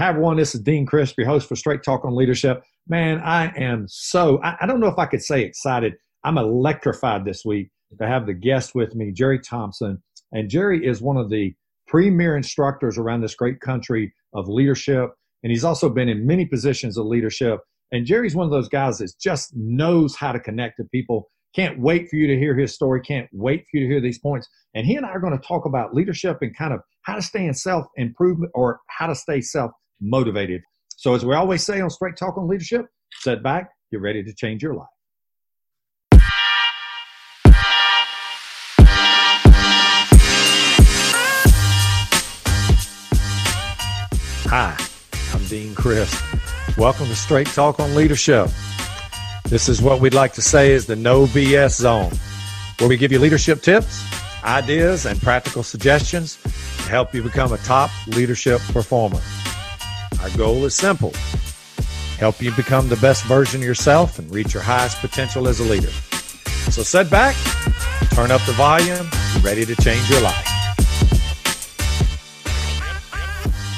Hi, everyone. This is Dean Crisp, your host for Straight Talk on Leadership. Man, I am so, I, I don't know if I could say excited. I'm electrified this week to have the guest with me, Jerry Thompson. And Jerry is one of the premier instructors around this great country of leadership. And he's also been in many positions of leadership. And Jerry's one of those guys that just knows how to connect to people. Can't wait for you to hear his story. Can't wait for you to hear these points. And he and I are going to talk about leadership and kind of how to stay in self improvement or how to stay self motivated. So, as we always say on Straight Talk on Leadership, sit back, get ready to change your life. Hi, I'm Dean Crisp. Welcome to Straight Talk on Leadership. This is what we'd like to say is the no BS zone, where we give you leadership tips, ideas, and practical suggestions to help you become a top leadership performer. Our goal is simple help you become the best version of yourself and reach your highest potential as a leader. So sit back, turn up the volume, ready to change your life.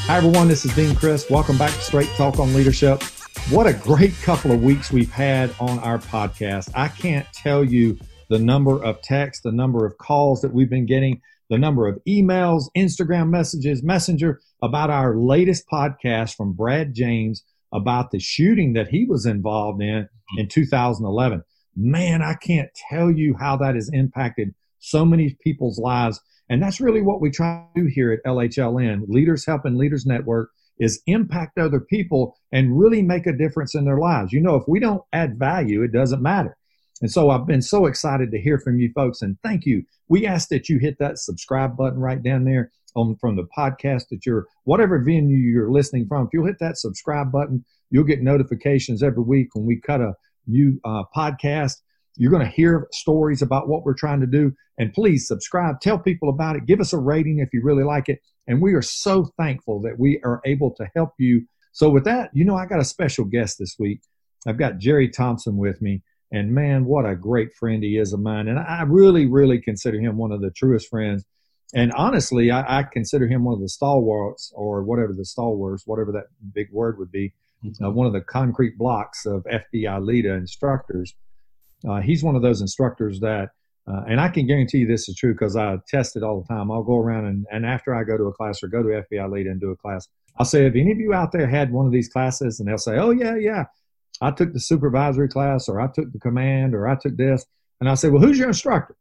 Hi, everyone. This is Dean Crisp. Welcome back to Straight Talk on Leadership. What a great couple of weeks we've had on our podcast. I can't tell you the number of texts, the number of calls that we've been getting, the number of emails, Instagram messages, Messenger about our latest podcast from Brad James about the shooting that he was involved in mm-hmm. in 2011. Man, I can't tell you how that has impacted so many people's lives and that's really what we try to do here at LHLN, Leaders Helping Leaders Network, is impact other people and really make a difference in their lives. You know, if we don't add value, it doesn't matter. And so I've been so excited to hear from you folks, and thank you. We ask that you hit that subscribe button right down there on from the podcast that you're whatever venue you're listening from. If you'll hit that subscribe button, you'll get notifications every week when we cut a new uh, podcast. You're going to hear stories about what we're trying to do. And please subscribe, tell people about it, give us a rating if you really like it. And we are so thankful that we are able to help you. So, with that, you know, I got a special guest this week. I've got Jerry Thompson with me. And man, what a great friend he is of mine. And I really, really consider him one of the truest friends. And honestly, I, I consider him one of the stalwarts, or whatever the stalwarts, whatever that big word would be, mm-hmm. uh, one of the concrete blocks of FBI LEEDA instructors. Uh, he's one of those instructors that, uh, and I can guarantee you this is true because I test it all the time. I'll go around and, and after I go to a class or go to FBI LEEDA and do a class, I'll say, have any of you out there had one of these classes? And they'll say, oh, yeah, yeah. I took the supervisory class or I took the command or I took this. And I say, well, who's your instructor?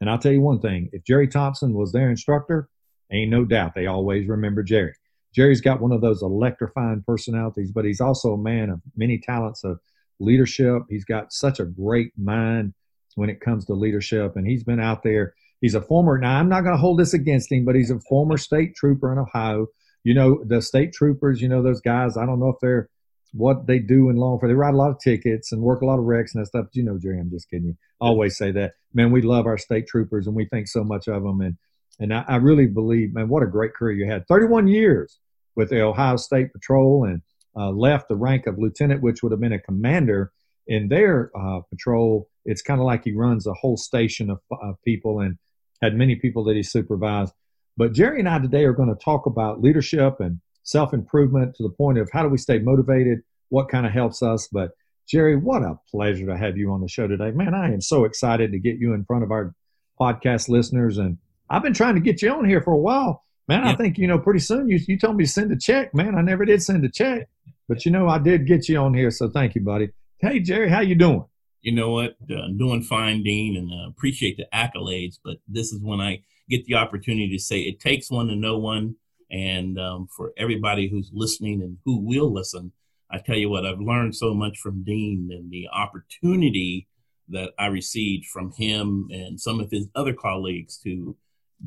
And I'll tell you one thing if Jerry Thompson was their instructor, ain't no doubt they always remember Jerry. Jerry's got one of those electrifying personalities, but he's also a man of many talents of leadership. He's got such a great mind when it comes to leadership, and he's been out there. He's a former. Now, I'm not going to hold this against him, but he's a former state trooper in Ohio. You know, the state troopers. You know those guys. I don't know if they're what they do in law enforcement. They write a lot of tickets and work a lot of wrecks and that stuff. But you know, Jerry, I'm just kidding you. I always say that. Man, we love our state troopers and we think so much of them. And and I, I really believe, man, what a great career you had. 31 years with the Ohio State Patrol and uh, left the rank of lieutenant, which would have been a commander in their uh, patrol. It's kind of like he runs a whole station of uh, people and had many people that he supervised. But Jerry and I today are going to talk about leadership and self improvement to the point of how do we stay motivated, what kind of helps us. But Jerry, what a pleasure to have you on the show today. Man, I am so excited to get you in front of our podcast listeners. And I've been trying to get you on here for a while. Man, I think, you know, pretty soon you, you told me to send a check. Man, I never did send a check. But you know, I did get you on here, so thank you, buddy. Hey, Jerry, how you doing? You know what? Uh, doing fine, Dean, and uh, appreciate the accolades. But this is when I get the opportunity to say it takes one to know one. And um, for everybody who's listening and who will listen, I tell you what, I've learned so much from Dean and the opportunity that I received from him and some of his other colleagues to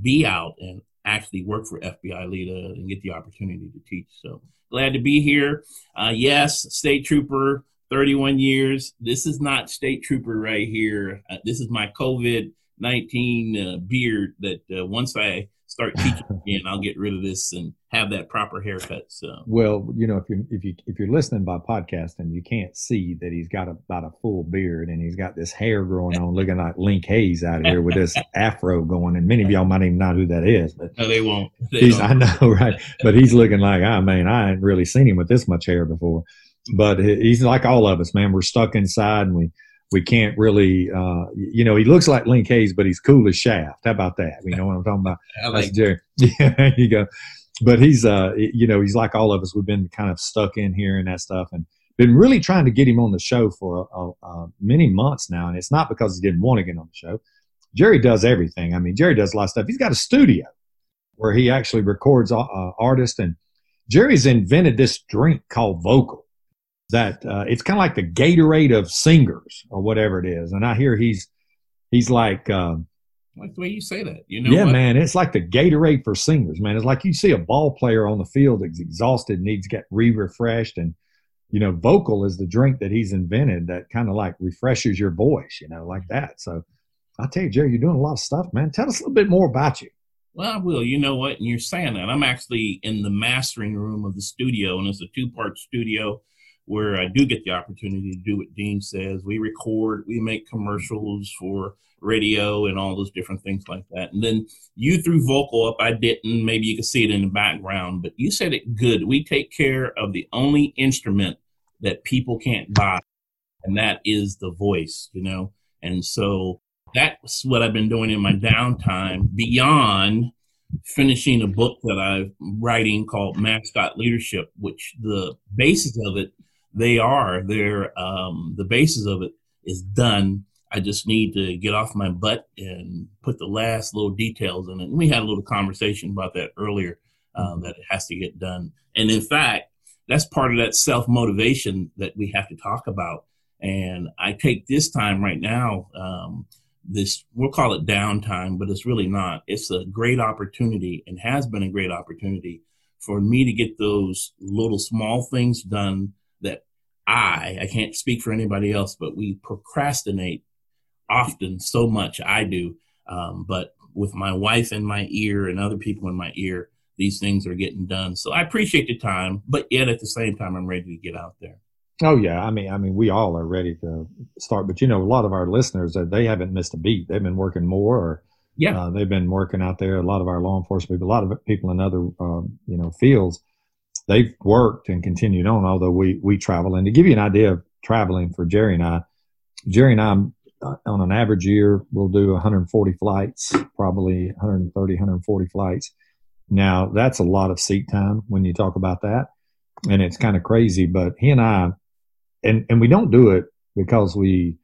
be out and actually work for FBI LEEDA and get the opportunity to teach. So glad to be here. Uh, yes, state trooper, 31 years. This is not state trooper right here. Uh, this is my COVID 19 uh, beard that uh, once I start teaching again, I'll get rid of this and have that proper haircut. So, well, you know, if you if you if you're listening by podcast and you can't see that he's got a, about a full beard and he's got this hair growing on, looking like Linc Hayes out here with this afro going, and many of y'all might even know who that is, but no, they won't. They he's, I know, right? But he's looking like I mean, I ain't really seen him with this much hair before. But he's like all of us, man. We're stuck inside and we we can't really, uh, you know, he looks like Linc Hayes, but he's cool as Shaft. How about that? You know what I'm talking about? I like That's Jerry. Yeah, there you go. But he's, uh, you know, he's like all of us. We've been kind of stuck in here and that stuff, and been really trying to get him on the show for uh, many months now. And it's not because he didn't want to get on the show. Jerry does everything. I mean, Jerry does a lot of stuff. He's got a studio where he actually records uh, artists, and Jerry's invented this drink called Vocal that uh, it's kind of like the Gatorade of singers or whatever it is. And I hear he's he's like um, like the way you say that. You know, yeah, what? man, it's like the Gatorade for singers, man. It's like you see a ball player on the field that's exhausted, needs to get re-refreshed, and you know, vocal is the drink that he's invented that kind of like refreshes your voice, you know, like that. So I tell you, Jerry, you're doing a lot of stuff, man. Tell us a little bit more about you. Well, I will. You know what? And you're saying that. I'm actually in the mastering room of the studio, and it's a two part studio where I do get the opportunity to do what Dean says. We record, we make commercials for radio and all those different things like that. And then you threw vocal up. I didn't. Maybe you could see it in the background, but you said it good. We take care of the only instrument that people can't buy, and that is the voice, you know? And so that's what I've been doing in my downtime beyond finishing a book that I'm writing called Mascot Leadership, which the basis of it they are. They're um, the basis of it is done. I just need to get off my butt and put the last little details in it. And we had a little conversation about that earlier. Um, that it has to get done. And in fact, that's part of that self motivation that we have to talk about. And I take this time right now, um, this we'll call it downtime, but it's really not. It's a great opportunity and has been a great opportunity for me to get those little small things done that I, I can't speak for anybody else, but we procrastinate often so much. I do. Um, but with my wife in my ear and other people in my ear, these things are getting done. So I appreciate the time, but yet at the same time, I'm ready to get out there. Oh yeah, I mean, I mean, we all are ready to start, but you know, a lot of our listeners uh, they haven't missed a beat. They've been working more, or yeah, uh, they've been working out there. A lot of our law enforcement a lot of people in other uh, you know fields, they've worked and continued on, although we, we travel. And to give you an idea of traveling for Jerry and I, Jerry and I, uh, on an average year, we'll do 140 flights, probably 130, 140 flights. Now, that's a lot of seat time when you talk about that. And it's kind of crazy, but he and I, and, and we don't do it because we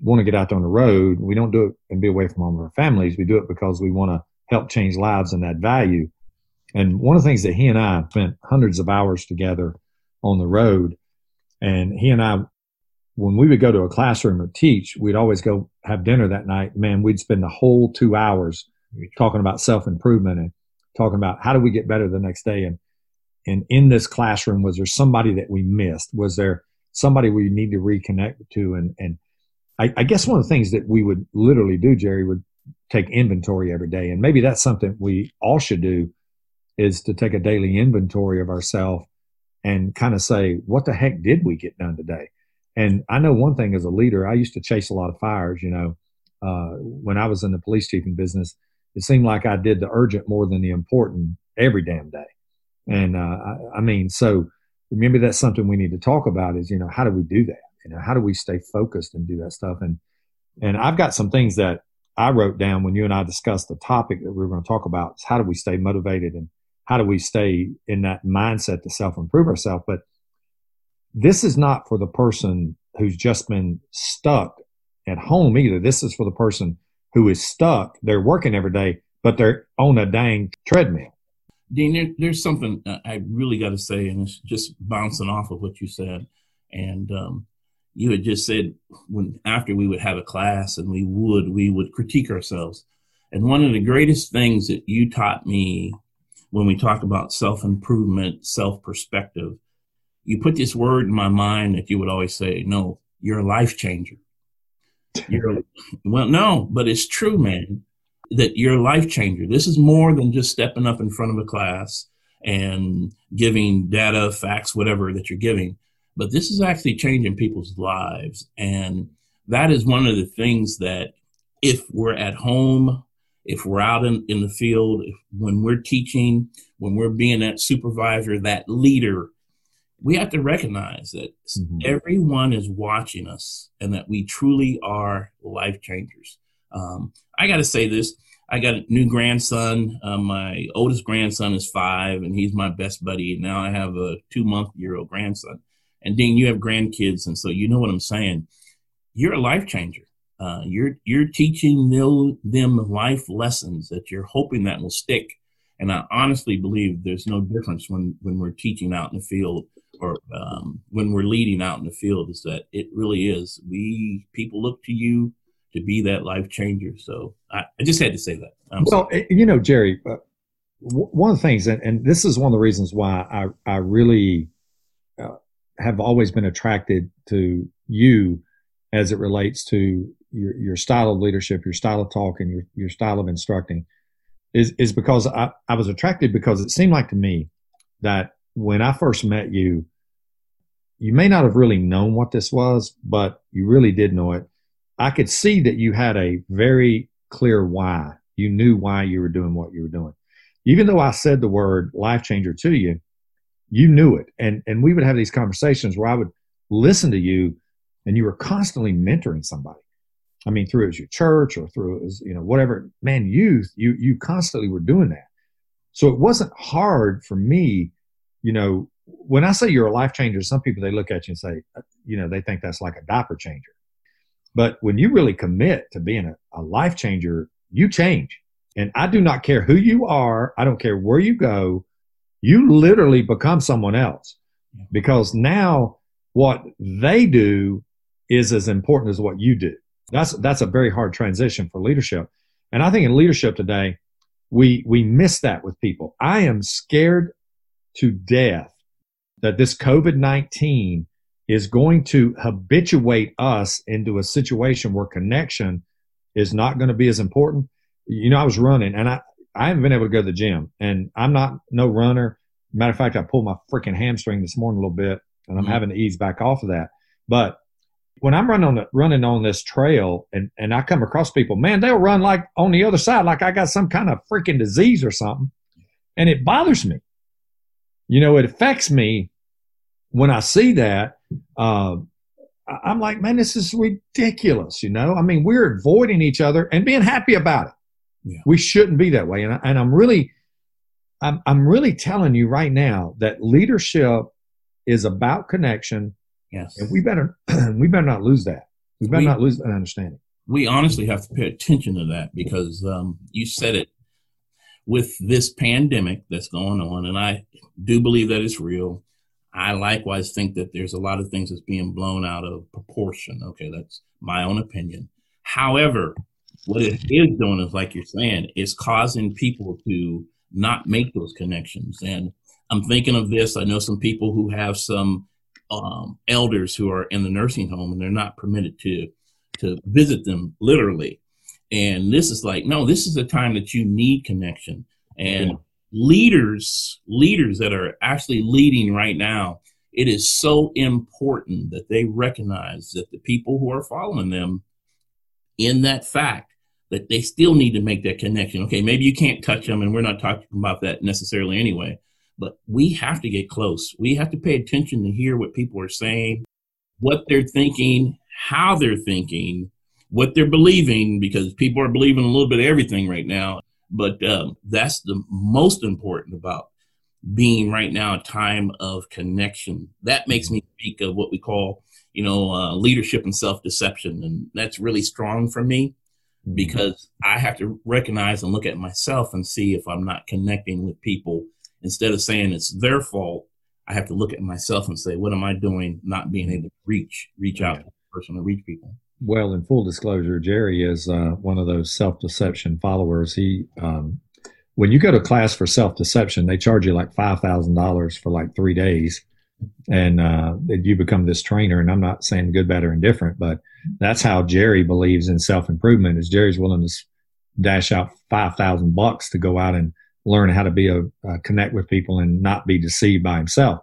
want to get out there on the road. We don't do it and be away from all of our families. We do it because we want to help change lives and add value. And one of the things that he and I spent hundreds of hours together on the road, and he and I, when we would go to a classroom or teach, we'd always go have dinner that night. Man, we'd spend the whole two hours talking about self improvement and talking about how do we get better the next day. And and in this classroom, was there somebody that we missed? Was there somebody we need to reconnect to? And and I, I guess one of the things that we would literally do, Jerry, would take inventory every day, and maybe that's something we all should do is to take a daily inventory of ourselves and kind of say, what the heck did we get done today? And I know one thing as a leader, I used to chase a lot of fires. You know, uh, when I was in the police chiefing business, it seemed like I did the urgent more than the important every damn day. And uh, I, I mean, so maybe that's something we need to talk about is, you know, how do we do that? You know, how do we stay focused and do that stuff? And and I've got some things that I wrote down when you and I discussed the topic that we were going to talk about. Is how do we stay motivated and how do we stay in that mindset to self improve ourselves? But this is not for the person who's just been stuck at home either. This is for the person who is stuck. They're working every day, but they're on a dang treadmill. Dean, there, there's something I really got to say, and it's just bouncing off of what you said. And um, you had just said when after we would have a class and we would we would critique ourselves. And one of the greatest things that you taught me when we talk about self improvement, self perspective, you put this word in my mind that you would always say, no, you're a life changer. You're, well, no, but it's true, man. that you're a life changer. This is more than just stepping up in front of a class and giving data, facts, whatever that you're giving. But this is actually changing people's lives. And that is one of the things that if we're at home, if we're out in, in the field, if, when we're teaching, when we're being that supervisor, that leader, we have to recognize that mm-hmm. everyone is watching us and that we truly are life changers. Um, I got to say this. I got a new grandson. Uh, my oldest grandson is five, and he's my best buddy. And now I have a two month year old grandson. And Dean, you have grandkids, and so you know what I'm saying. You're a life changer. Uh, you're you're teaching them life lessons that you're hoping that will stick. And I honestly believe there's no difference when when we're teaching out in the field or um, when we're leading out in the field. Is that it really is? We people look to you to be that life changer. So I, I just had to say that. I'm well, sorry. you know, Jerry, uh, w- one of the things, and, and, this is one of the reasons why I, I really uh, have always been attracted to you as it relates to your, your style of leadership, your style of talk, and your, your style of instructing is, is because I, I was attracted because it seemed like to me that when I first met you, you may not have really known what this was, but you really did know it. I could see that you had a very clear why. You knew why you were doing what you were doing. Even though I said the word life changer to you, you knew it. And, and we would have these conversations where I would listen to you and you were constantly mentoring somebody. I mean, through was your church or through it was, you know, whatever, man, youth, you, you constantly were doing that. So it wasn't hard for me, you know, when I say you're a life changer, some people, they look at you and say, uh, you know, they think that's like a diaper changer. But when you really commit to being a, a life changer, you change. And I do not care who you are. I don't care where you go. You literally become someone else because now what they do is as important as what you do. That's, that's a very hard transition for leadership. And I think in leadership today, we, we miss that with people. I am scared to death that this COVID 19 is going to habituate us into a situation where connection is not going to be as important. You know, I was running and I, I haven't been able to go to the gym and I'm not no runner. Matter of fact, I pulled my freaking hamstring this morning a little bit and I'm mm-hmm. having to ease back off of that. But when I'm running on the, running on this trail and, and I come across people, man, they'll run like on the other side, like I got some kind of freaking disease or something. And it bothers me. You know, it affects me when I see that, uh, I'm like, man, this is ridiculous. You know, I mean, we're avoiding each other and being happy about it. Yeah. We shouldn't be that way. And, I, and I'm really, I'm, I'm really telling you right now that leadership is about connection. Yes. And we better, we better not lose that. We better we, not lose that understanding. We honestly have to pay attention to that because um, you said it with this pandemic that's going on. And I do believe that it's real I likewise think that there's a lot of things that's being blown out of proportion. Okay, that's my own opinion. However, what it is doing is, like you're saying, it's causing people to not make those connections. And I'm thinking of this. I know some people who have some um, elders who are in the nursing home and they're not permitted to to visit them literally. And this is like, no, this is the time that you need connection. And yeah leaders, leaders that are actually leading right now, it is so important that they recognize that the people who are following them in that fact that they still need to make that connection. Okay, maybe you can't touch them, and we're not talking about that necessarily anyway, but we have to get close. We have to pay attention to hear what people are saying, what they're thinking, how they're thinking, what they're believing, because people are believing a little bit of everything right now. But um, that's the most important about being right now a time of connection. That makes me speak of what we call, you know, uh, leadership and self deception. And that's really strong for me mm-hmm. because I have to recognize and look at myself and see if I'm not connecting with people. Instead of saying it's their fault, I have to look at myself and say, what am I doing not being able to reach, reach out to the person to reach people? well, in full disclosure, Jerry is uh, one of those self deception followers. He, um, when you go to class for self deception, they charge you like five thousand dollars for like three days, and uh, you become this trainer. And I'm not saying good, bad, or indifferent, but that's how Jerry believes in self improvement. Is Jerry's willing to dash out 5,000 bucks to go out and learn how to be a, uh, connect with people and not be deceived by himself.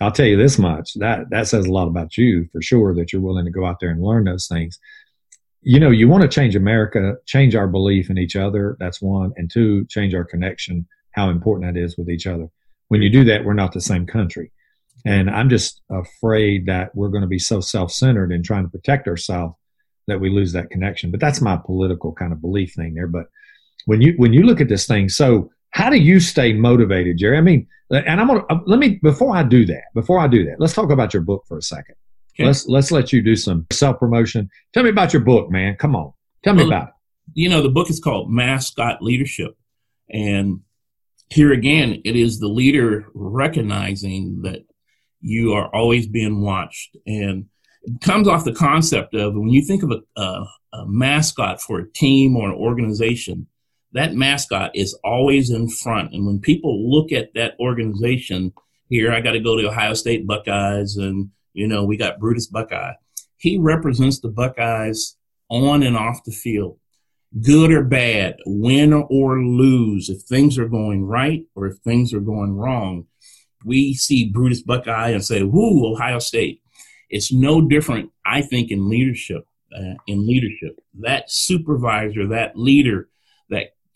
I'll tell you this much that that says a lot about you for sure that you're willing to go out there and learn those things. You know, you want to change America, change our belief in each other. That's one. And two, change our connection, how important that is with each other. When you do that, we're not the same country. And I'm just afraid that we're going to be so self centered in trying to protect ourselves that we lose that connection. But that's my political kind of belief thing there. But when you when you look at this thing, so how do you stay motivated, Jerry? I mean, and I'm gonna uh, let me before I do that. Before I do that, let's talk about your book for a second. Okay. Let's let's let you do some self promotion. Tell me about your book, man. Come on, tell me well, about it. You know, the book is called Mascot Leadership, and here again, it is the leader recognizing that you are always being watched, and it comes off the concept of when you think of a, a, a mascot for a team or an organization that mascot is always in front. And when people look at that organization, here I got to go to Ohio State Buckeyes, and you know we got Brutus Buckeye. He represents the Buckeyes on and off the field, good or bad, win or lose. If things are going right or if things are going wrong, we see Brutus Buckeye and say, "Whoo, Ohio State." It's no different, I think, in leadership. Uh, in leadership, that supervisor, that leader,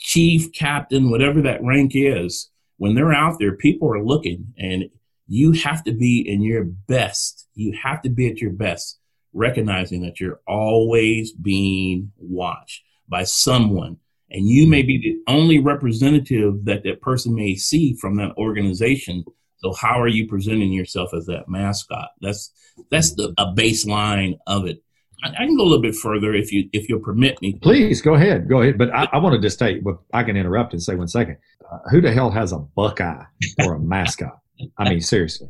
chief, captain, whatever that rank is, when they're out there, people are looking and you have to be in your best. You have to be at your best, recognizing that you're always being watched by someone. And you may be the only representative that that person may see from that organization. So how are you presenting yourself as that mascot? That's that's the a baseline of it. I, can go a little bit further if you if you'll permit me. Please go ahead, go ahead. But I, I want to just state, but I can interrupt and say one second. Uh, who the hell has a Buckeye or a mascot? I mean, seriously,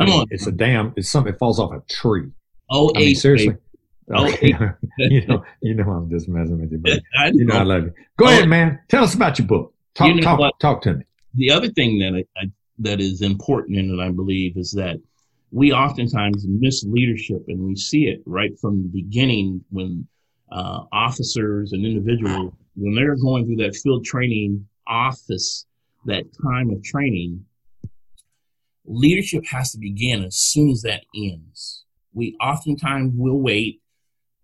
I mean, it's a damn. It's something that falls off a tree. Oh, I mean, seriously. Okay. you know, you know, I'm just messing with you, but you know, I love you. Go oh, ahead, man. Tell us about your book. Talk, you know talk, what? talk to me. The other thing that I, I, that is important in it, I believe, is that we oftentimes miss leadership and we see it right from the beginning when uh, officers and individuals when they're going through that field training office that time of training leadership has to begin as soon as that ends. We oftentimes will wait.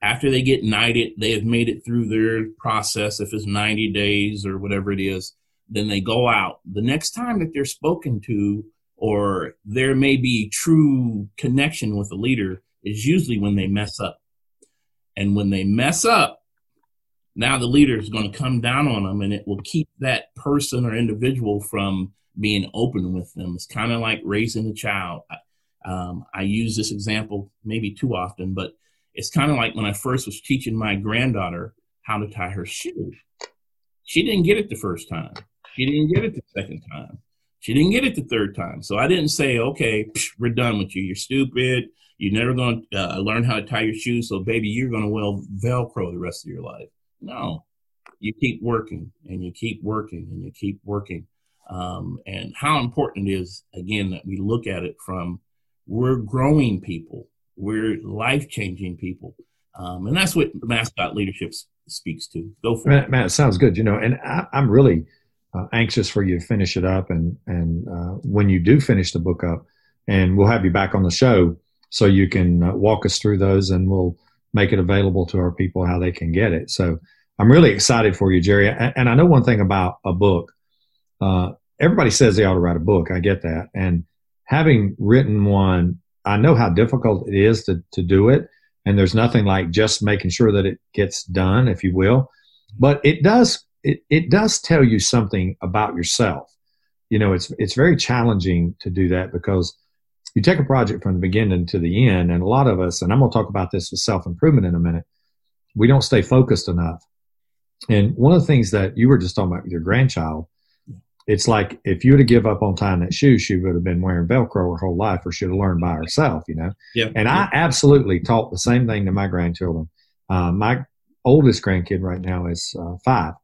After they get knighted they have made it through their process if it's 90 days or whatever it is then they go out. The next time that they're spoken to or there may be true connection with a leader is usually when they mess up. And when they mess up, now the leader is going to come down on them and it will keep that person or individual from being open with them. It's kind of like raising a child. Um, I use this example maybe too often, but it's kind of like when I first was teaching my granddaughter how to tie her shoe. She didn't get it the first time. She didn't get it the second time. She didn't get it the third time. So I didn't say, okay, psh, we're done with you. You're stupid. You're never going to uh, learn how to tie your shoes. So, baby, you're going to well Velcro the rest of your life. No, you keep working and you keep working and you keep working. Um, and how important it is, again, that we look at it from we're growing people, we're life changing people. Um, and that's what mascot leadership speaks to. Go for Matt, it. Matt, sounds good. You know, and I, I'm really uh, anxious for you to finish it up. And and uh, when you do finish the book up, and we'll have you back on the show so you can uh, walk us through those, and we'll make it available to our people how they can get it. So I'm really excited for you, Jerry. And I know one thing about a book. Uh, everybody says they ought to write a book. I get that, and having written one, I know how difficult it is to to do it. And there's nothing like just making sure that it gets done, if you will. But it does it, it does tell you something about yourself. You know, it's it's very challenging to do that because you take a project from the beginning to the end, and a lot of us, and I'm going to talk about this with self improvement in a minute, we don't stay focused enough. And one of the things that you were just talking about with your grandchild, it's like if you were to give up on tying that shoe, she would have been wearing Velcro her whole life, or should have learned by herself. You know. Yeah. And I absolutely taught the same thing to my grandchildren. Uh, my oldest grandkid right now is uh, five,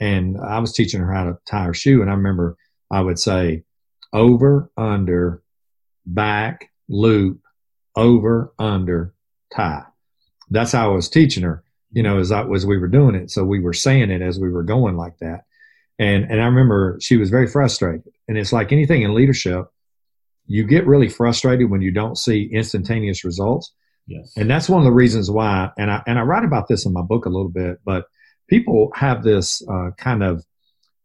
and I was teaching her how to tie her shoe. And I remember I would say over, under, back, loop, over, under, tie. That's how I was teaching her. you know, as I, as we were doing it. So we were saying it as we were going like that. And, and I remember she was very frustrated. And it's like anything in leadership, you get really frustrated when you don't see instantaneous results. Yes. And that's one of the reasons why, and I, and I write about this in my book a little bit, but people have this uh, kind of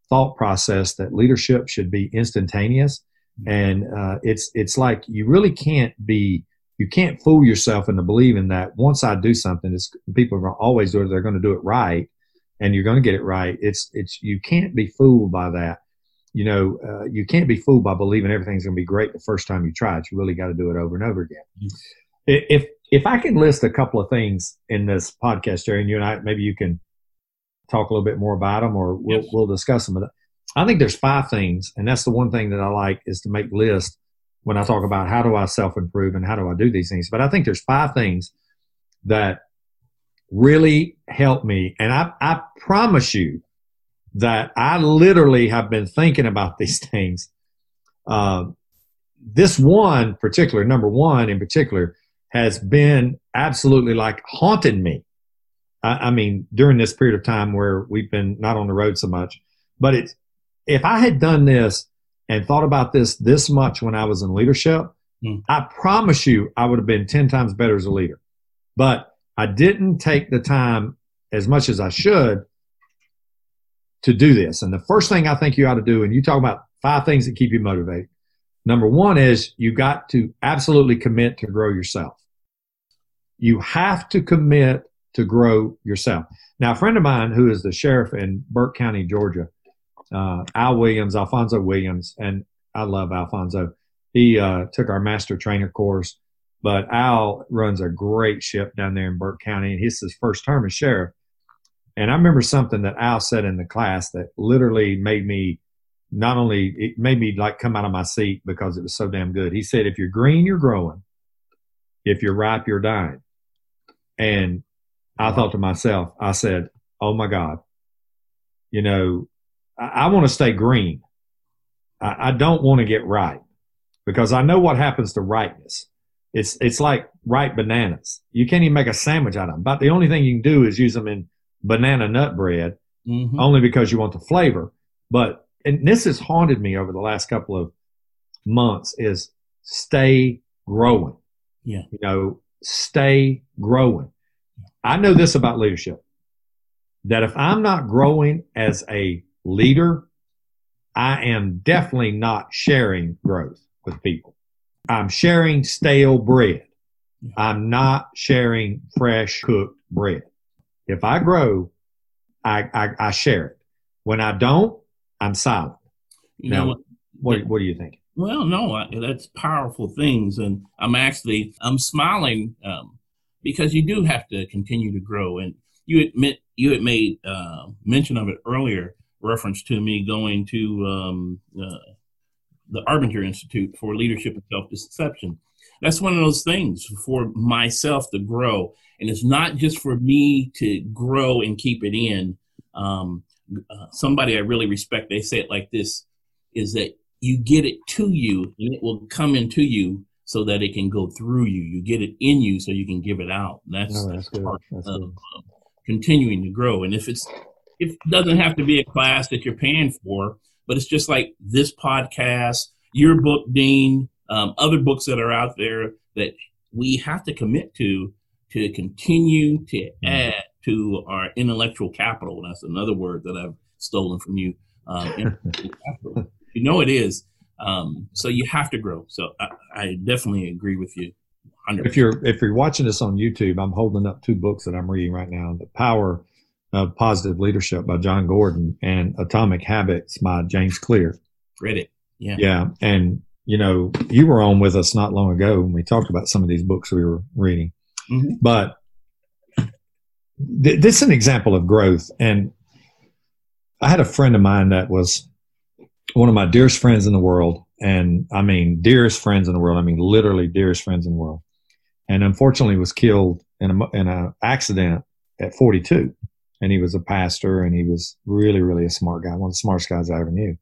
thought process that leadership should be instantaneous. And uh, it's, it's like you really can't be, you can't fool yourself into believing that once I do something, it's, people are always do it, they're going to do it right and you're going to get it right. It's, it's, you can't be fooled by that you know, uh, you can't be fooled by believing everything's going to be great the first time you try it. You really got to do it over and over again. Mm-hmm. If if I can list a couple of things in this podcast, Jerry, and you and I, maybe you can talk a little bit more about them, or we'll yes. we'll discuss them. But I think there's five things, and that's the one thing that I like is to make lists when I talk about how do I self improve and how do I do these things. But I think there's five things that really help me, and I I promise you that I literally have been thinking about these things. Uh, this one particular, number one in particular, has been absolutely like haunted me. I, I, mean, during this period of time where we've been not on the road so much, but it's, if I had done this and thought about this this much when I was in leadership, mm. I promise you I would have been 10 times better as a leader. But I didn't take the time as much as I should to do this. And the first thing I think you ought to do, and you talk about five things that keep you motivated. Number one is you got to absolutely commit to grow yourself. You have to commit to grow yourself. Now, a friend of mine who is the sheriff in Burke County, Georgia, uh, Al Williams, Alfonso Williams, and I love Alfonso. He uh, took our master trainer course, but Al runs a great ship down there in Burke County, and he's his first term as sheriff. And I remember something that Al said in the class that literally made me not only it made me like come out of my seat because it was so damn good. He said, if you're green, you're growing. If you're ripe, you're dying. And I thought to myself, I said, oh my God, you know, I, I want to stay green. I, I don't want to get ripe because I know what happens to ripeness. It's, it's like ripe bananas. You can't even make a sandwich out of them. But the only thing you can do is use them in banana nut bread mm-hmm. only because you want the flavor. But and this has haunted me over the last couple of months is stay growing. Yeah. You know, stay growing. I know this about leadership that if I'm not growing as a leader, I am definitely not sharing growth with people. I'm sharing stale bread. I'm not sharing fresh cooked bread. If I grow, I, I, I share it. When I don't, I'm silent. You now, what, what, what do you think? Well, no, I, that's powerful things, and I'm actually I'm smiling um, because you do have to continue to grow. And you admit you had made uh, mention of it earlier, reference to me going to um, uh, the Arbinger Institute for Leadership and Self Deception. That's one of those things for myself to grow and it's not just for me to grow and keep it in. Um, uh, somebody I really respect, they say it like this: is that you get it to you, and it will come into you so that it can go through you. You get it in you so you can give it out. that's, oh, that's, that's part that's of uh, continuing to grow. And if it's it doesn't have to be a class that you're paying for, but it's just like this podcast, your book, Dean, um, other books that are out there that we have to commit to to continue to mm-hmm. add to our intellectual capital. That's another word that I've stolen from you. Um, you know it is. Um, so you have to grow. So I, I definitely agree with you. 100. If you're if you're watching this on YouTube, I'm holding up two books that I'm reading right now: The Power of Positive Leadership by Jon Gordon and Atomic Habits by James Clear. Read it. Yeah. Yeah. And you know, you were on with us not long ago when we talked about some of these books we were reading. Mm-hmm. But th- this is an example of growth. And I had a friend of mine that was one of my dearest friends in the world. And I mean, dearest friends in the world. I mean, literally dearest friends in the world. And unfortunately was killed in a, in an accident at 42. And he was a pastor and he was really, really a smart guy, one of the smartest guys I ever knew.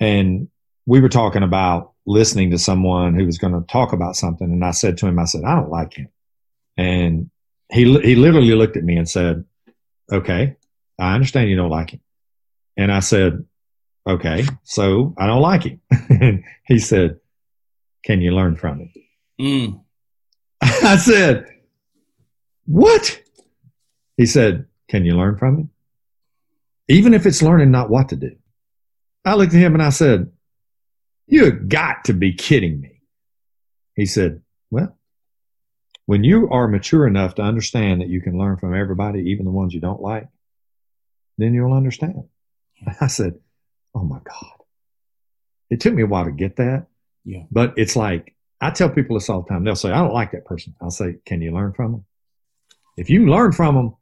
And we were talking about listening to someone who was going to talk about something. And I said to him, I said, I don't like him. And he he literally looked at me and said, "Okay, I understand you don't like him." And I said, "Okay, so I don't like him." and he said, "Can you learn from him?" Mm. I said, "What?" He said, "Can you learn from him?" Even if it's learning not what to do. I looked at him and I said, "You got to be kidding me." He said, "Well, when you are mature enough to understand that you can learn from everybody, even the ones you don't like, then you'll understand. I said, Oh my God. It took me a while to get that. Yeah. But it's like, I tell people this all the time. They'll say, I don't like that person. I'll say, Can you learn from them? If you learn from them,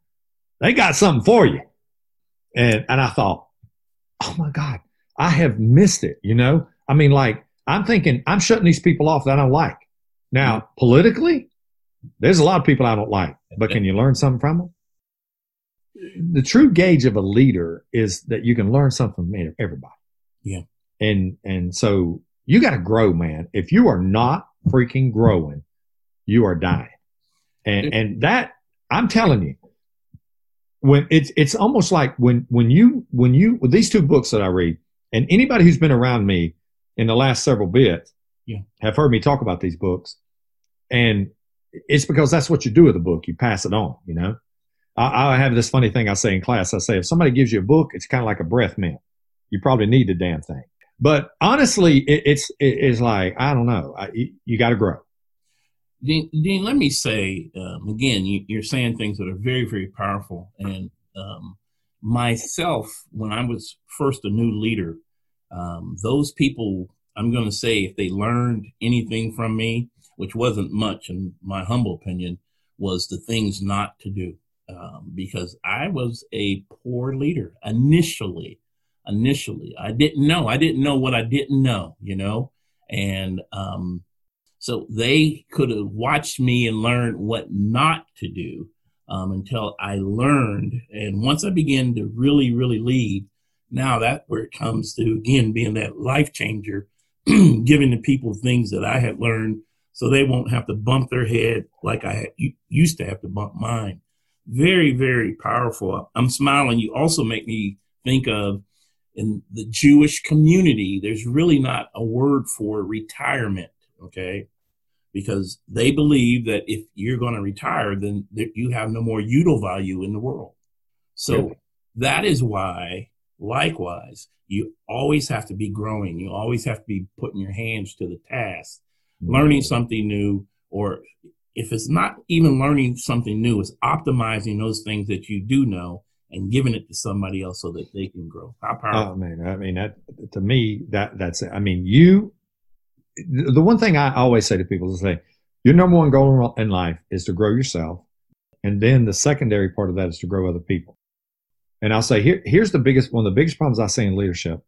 they got something for you. And, and I thought, Oh my God, I have missed it. You know, I mean, like, I'm thinking, I'm shutting these people off that I don't like. Now, mm-hmm. politically, there's a lot of people I don't like, but can you learn something from them? The true gauge of a leader is that you can learn something from everybody. Yeah. And and so you got to grow, man. If you are not freaking growing, you are dying. And and that I'm telling you, when it's it's almost like when when you when you with these two books that I read, and anybody who's been around me in the last several bits, yeah. have heard me talk about these books, and it's because that's what you do with a book. You pass it on, you know. I, I, have this funny thing I say in class. I say, if somebody gives you a book, it's kind of like a breath mint. You probably need the damn thing. But honestly, it, it's it, it's like I don't know. I, you, got to grow. Dean, Dean, let me say um, again, you, are saying things that are very, very powerful. And um, myself, when I was first a new leader, um, those people, I'm going to say, if they learned anything from me, which wasn't much in my humble opinion, was the things not to do. Um, because I was a poor leader initially. Initially, I didn't know. I didn't know what I didn't know, you know? And um, so they could have watched me and learned what not to do um, until I learned. And once I began to really, really lead, now that's where it comes to, again, being that life changer, giving the people things that I had learned so they won't have to bump their head like I used to have to bump mine. Very, very powerful. I'm smiling. You also make me think of in the Jewish community, there's really not a word for retirement, okay? Because they believe that if you're going to retire, then you have no more util value in the world. So that is why, likewise, you always have to be growing. You always have to be putting your hands to the task learning mm-hmm. something new, or if it's not even learning something new, it's optimizing those things that you do know and giving it to somebody else so that they can grow. How powerful! Oh man, I mean that to me that that's it. I mean you. The one thing I always say to people is say, your number one goal in life is to grow yourself, and then the secondary part of that is to grow other people. And I'll say here, here's the biggest one of the biggest problems I see in leadership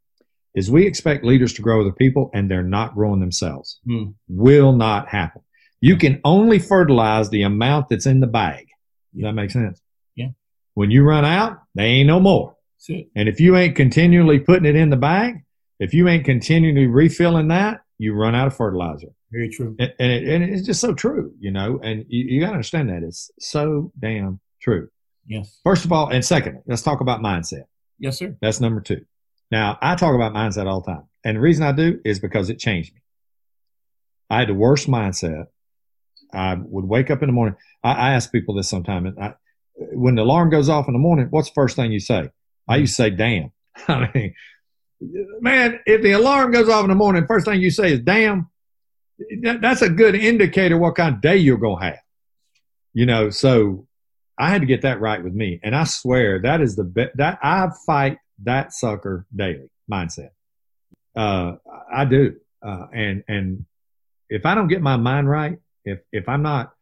is we expect leaders to grow other people and they're not growing themselves. Hmm. Will not happen. You can only fertilize the amount that's in the bag. Does that make sense? Yeah. When you run out, they ain't no more. And if you ain't continually putting it in the bag, if you ain't continually refilling that, you run out of fertilizer. Very true. And, and, it, and it's just so true, you know, and you, you got to understand that. It's so damn true. Yes. First of all, and second, let's talk about mindset. Yes, sir. That's number two. Now, I talk about mindset all the time. And the reason I do is because it changed me. I had the worst mindset. I would wake up in the morning. I, I ask people this sometimes. When the alarm goes off in the morning, what's the first thing you say? I used to say, damn. I mean, man, if the alarm goes off in the morning, first thing you say is, damn, that, that's a good indicator what kind of day you're going to have. You know, so I had to get that right with me. And I swear that is the best, that I fight that sucker daily mindset. Uh, I do. Uh, and, and if I don't get my mind right, if, if I'm not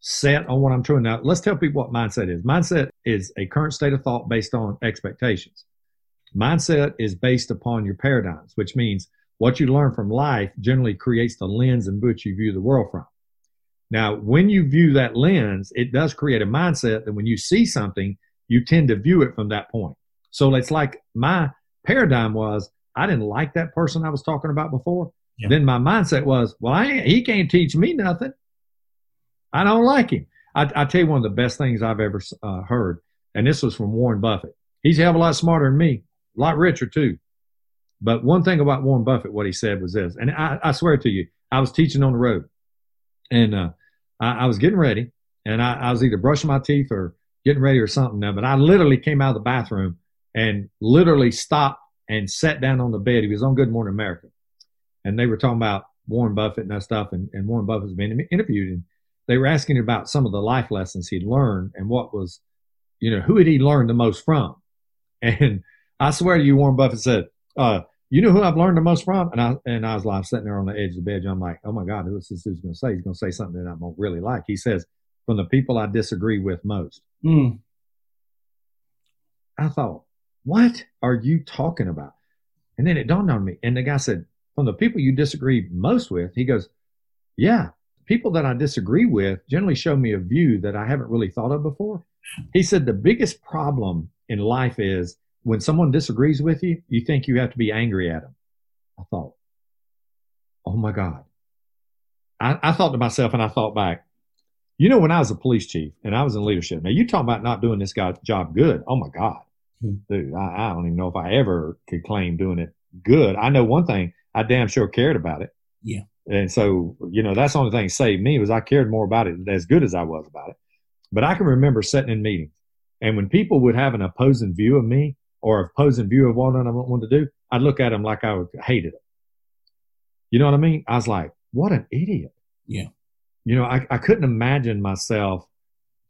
set on what I'm doing now, let's tell people what mindset is. Mindset is a current state of thought based on expectations. Mindset is based upon your paradigms, which means what you learn from life generally creates the lens in which you view the world from. Now, when you view that lens, it does create a mindset that when you see something, you tend to view it from that point. So it's like my paradigm was I didn't like that person I was talking about before. Yeah. Then my mindset was, well, I he can't teach me nothing. I don't like him. I, I tell you one of the best things I've ever uh, heard, and this was from Warren Buffett. He's a hell of a lot smarter than me, a lot richer too. But one thing about Warren Buffett, what he said was this, and I, I swear to you, I was teaching on the road, and uh, I, I, was getting ready, and I, I was either brushing my teeth or getting ready or something. Now, but I literally came out of the bathroom and literally stopped and sat down on the bed. He was on Good Morning America, and they were talking about Warren Buffett and that stuff, and, and Warren Buffett's been interviewed, and they were asking about some of the life lessons he'd learned and what was, you know, who had he learned the most from, and I swear to you, Warren Buffett said, uh, you know who I've learned the most from? And I and I was like sitting there on the edge of the bed. And I'm like, oh my God, who is this who's going to say? He's going to say something that I'm going to really like. He says, from the people I disagree with most. Mm. I thought, what are you talking about? And then it dawned on me. And the guy said, from the people you disagree most with, he goes, yeah, people that I disagree with generally show me a view that I haven't really thought of before. He said, the biggest problem in life is when someone disagrees with you, you think you have to be angry at them. I thought, oh my God. I, I thought to myself and I thought back, you know, when I was a police chief and I was in leadership, now you talk about not doing this guy's job good. Oh my God. Hmm. Dude, I, I don't even know if I ever could claim doing it good. I know one thing, I damn sure cared about it. Yeah. And so, you know, that's the only thing that saved me was I cared more about it as good as I was about it. But I can remember sitting in meetings and when people would have an opposing view of me, or opposing view of what I wanted to do, I'd look at them like I would hated it. You know what I mean? I was like, what an idiot. Yeah. You know, I, I couldn't imagine myself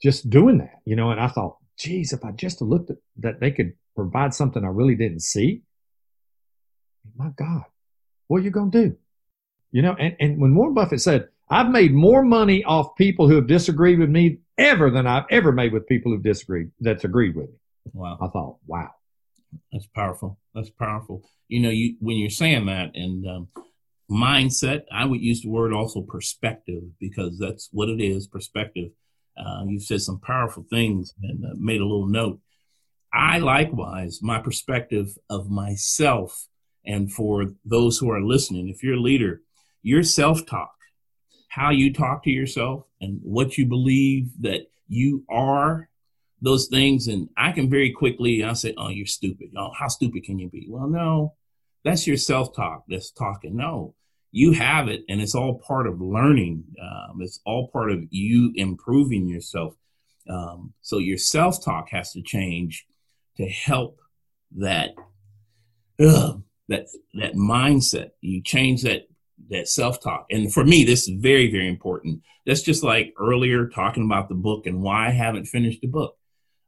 just doing that, you know, and I thought, geez, if I just looked at that they could provide something I really didn't see, my God, what are you going to do? You know, and, and when Warren Buffett said, I've made more money off people who have disagreed with me ever than I've ever made with people who've disagreed, that's agreed with me. Wow. I thought, wow. That's powerful. That's powerful. You know, you when you're saying that and um, mindset, I would use the word also perspective because that's what it is. Perspective. Uh, you've said some powerful things and uh, made a little note. I likewise, my perspective of myself, and for those who are listening, if you're a leader, your self talk, how you talk to yourself, and what you believe that you are those things and I can very quickly I say, "Oh, you're stupid. Oh, how stupid can you be?" Well, no, that's your self-talk that's talking. No, you have it, and it's all part of learning. Um, it's all part of you improving yourself. Um, so your self-talk has to change to help that ugh, that that mindset. You change that that self-talk, and for me, this is very very important. That's just like earlier talking about the book and why I haven't finished the book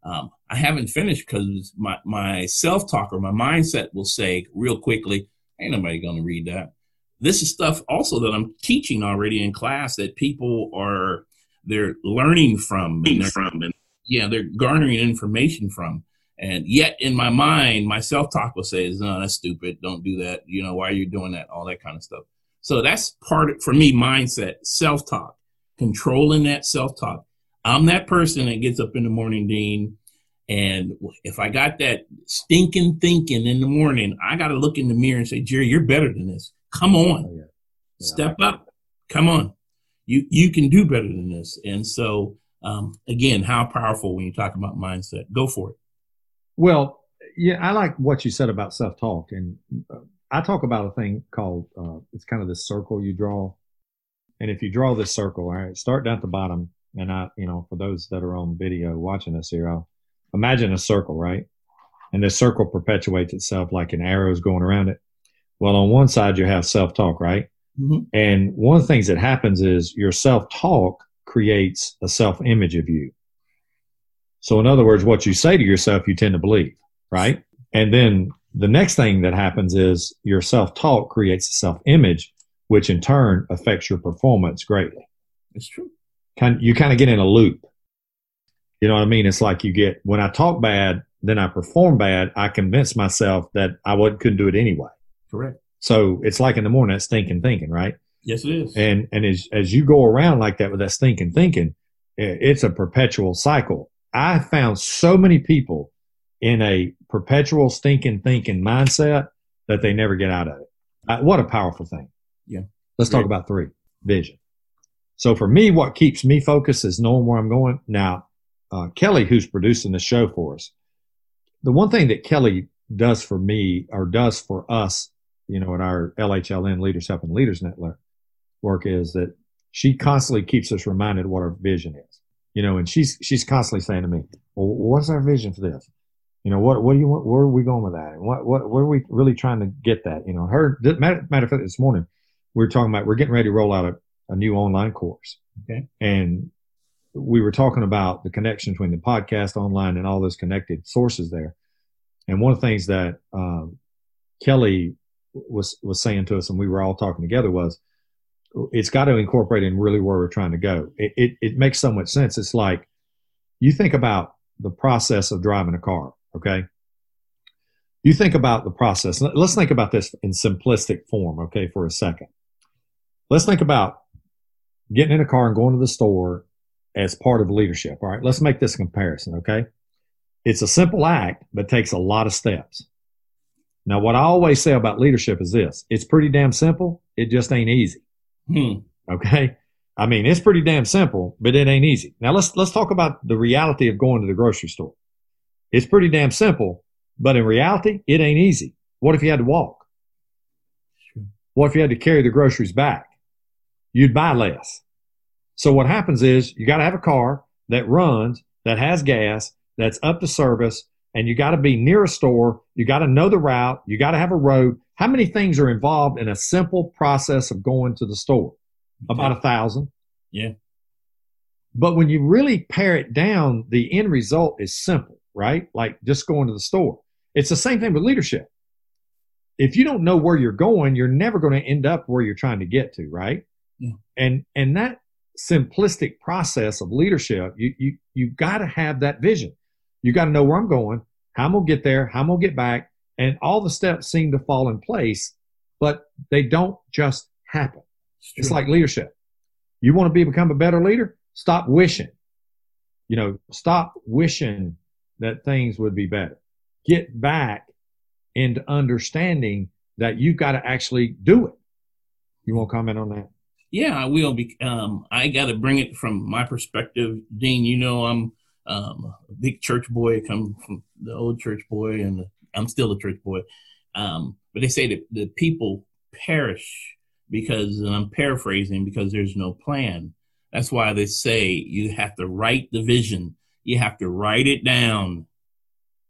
um, I haven't finished because my, my self talk or my mindset will say real quickly, ain't nobody to read that. This is stuff also that I'm teaching already in class that people are they're learning from, and from, and yeah, they're garnering information from. And yet, in my mind, my self talk will say, "No, that's stupid. Don't do that. You know, why are you doing that? All that kind of stuff." So that's part of, for me mindset, self talk, controlling that self talk. I'm that person that gets up in the morning, Dean, and if I got that stinking thinking in the morning, I got to look in the mirror and say, Jerry, you're better than this. Come on, oh, yeah. Yeah, step up. Come on, you you can do better than this. And so, um, again, how powerful when you talk about mindset. Go for it. Well, yeah, I like what you said about self talk, and uh, I talk about a thing called uh, it's kind of this circle you draw, and if you draw this circle, all right, start down at the bottom and I, you know, for those that are on video watching us here, I'll imagine a circle, right? And this circle perpetuates itself like an arrow is going around it. Well, on one side, you have self talk, right? Mm-hmm. And one of the things that happens is your self talk creates a self image of you. So, in other words, what you say to yourself, you tend to believe, right? And then the next thing that happens is your self talk creates a self image, which in turn affects your performance greatly. It's true kind you kind of get in a loop. You know what I mean? It's like you get when I talk bad, then I perform bad. I convince myself that I would, couldn't do it anyway. Correct. So it's like in the morning, that stinking thinking, right? Yes, it is. And and as as you go around like that with that stinking thinking, it's a perpetual cycle. I found so many people in a perpetual stinking thinking mindset that they never get out of it. Uh, what a powerful thing. Yeah. Let's Great. talk about three vision. So for me, what keeps me focused is knowing where I'm going. Now, uh, Kelly, who's producing the show for us, the one thing that Kelly does for me or does for us, you know, in our LHLN Leaders Helping Leaders Network work is that she constantly keeps us reminded what our vision is. You know, and she's she's constantly saying to me, "Well, what's our vision for this? You know, what what do you want? Where are we going with that? And what what where are we really trying to get that? You know, her matter, matter of fact, this morning we were talking about we're getting ready to roll out a, a new online course. Okay, and we were talking about the connection between the podcast online and all those connected sources there. And one of the things that um, Kelly was was saying to us, and we were all talking together, was it's got to incorporate in really where we're trying to go. It, it, it makes so much sense. It's like you think about the process of driving a car. Okay, you think about the process. Let's think about this in simplistic form. Okay, for a second. Let's think about getting in a car and going to the store as part of leadership. All right, let's make this comparison, okay? It's a simple act, but takes a lot of steps. Now, what I always say about leadership is this it's pretty damn simple, it just ain't easy. Hmm. Okay? I mean, it's pretty damn simple, but it ain't easy. Now let's let's talk about the reality of going to the grocery store. It's pretty damn simple, but in reality, it ain't easy. What if you had to walk? What if you had to carry the groceries back? You'd buy less. So what happens is you got to have a car that runs, that has gas, that's up to service, and you got to be near a store. You got to know the route. You got to have a road. How many things are involved in a simple process of going to the store? About a thousand. Yeah. But when you really pare it down, the end result is simple, right? Like just going to the store. It's the same thing with leadership. If you don't know where you're going, you're never going to end up where you're trying to get to, right? Yeah. And and that simplistic process of leadership, you you you got to have that vision. You got to know where I'm going, how I'm gonna get there, how I'm gonna get back, and all the steps seem to fall in place, but they don't just happen. It's, it's like leadership. You want to be become a better leader? Stop wishing. You know, stop wishing that things would be better. Get back into understanding that you've got to actually do it. You want to comment on that? Yeah, I will. Be, um, I got to bring it from my perspective, Dean. You know, I'm um, a big church boy. Come from the old church boy, and I'm still a church boy. Um, but they say that the people perish because, and I'm paraphrasing, because there's no plan. That's why they say you have to write the vision. You have to write it down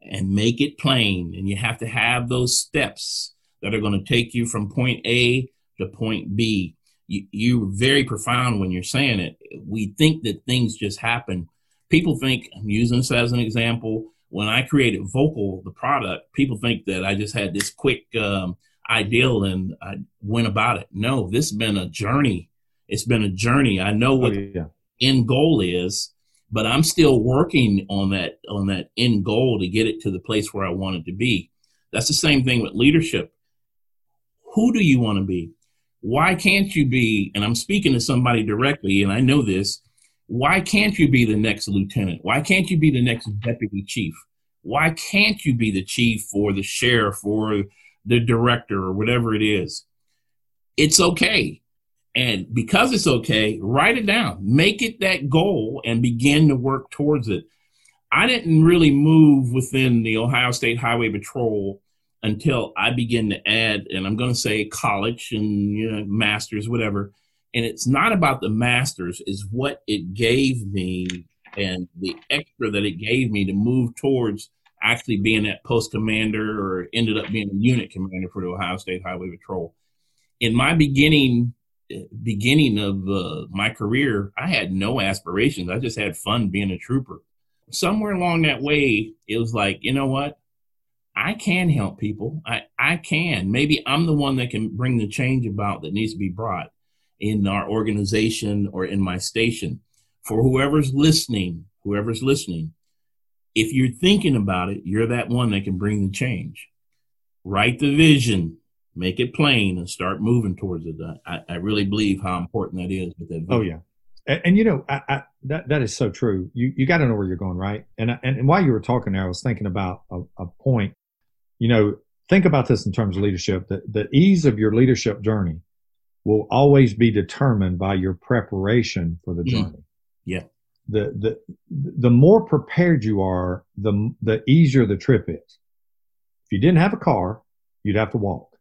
and make it plain, and you have to have those steps that are going to take you from point A to point B you, you're very profound when you're saying it. We think that things just happen. People think, I'm using this as an example, when I created Vocal, the product, people think that I just had this quick um, ideal and I went about it. No, this has been a journey. It's been a journey. I know what oh, yeah. the end goal is, but I'm still working on that on that end goal to get it to the place where I want it to be. That's the same thing with leadership. Who do you want to be? why can't you be, and I'm speaking to somebody directly, and I know this, why can't you be the next lieutenant? Why can't you be the next deputy chief? Why can't you be the chief or the sheriff or the director or whatever it is? It's okay. And because it's okay, write it down, make it that goal and begin to work towards it. I didn't really move within the Ohio State Highway Patrol until I begin to add, and I'm going to say college and you know masters, whatever. And it's not about the masters; is what it gave me and the extra that it gave me to move towards actually being that post commander or ended up being a unit commander for the Ohio State Highway Patrol. In my beginning beginning of uh, my career, I had no aspirations. I just had fun being a trooper. Somewhere along that way, it was like, you know what? I can help people. I, I can. Maybe I'm the one that can bring the change about that needs to be brought in our organization or in my station. For whoever's listening, whoever's listening, if you're thinking about it, you're that one that can bring the change. Write the vision, make it plain, and start moving towards it. I, I really believe how important that is with that. Oh. Oh yeah, and, and you know I, I, that that is so true. You you got to know where you're going, right? And, and and while you were talking there, I was thinking about a, a point you know, think about this in terms of leadership. The, the ease of your leadership journey will always be determined by your preparation for the journey. Mm. Yeah. The, the, the more prepared you are, the, the easier the trip is. If you didn't have a car, you'd have to walk.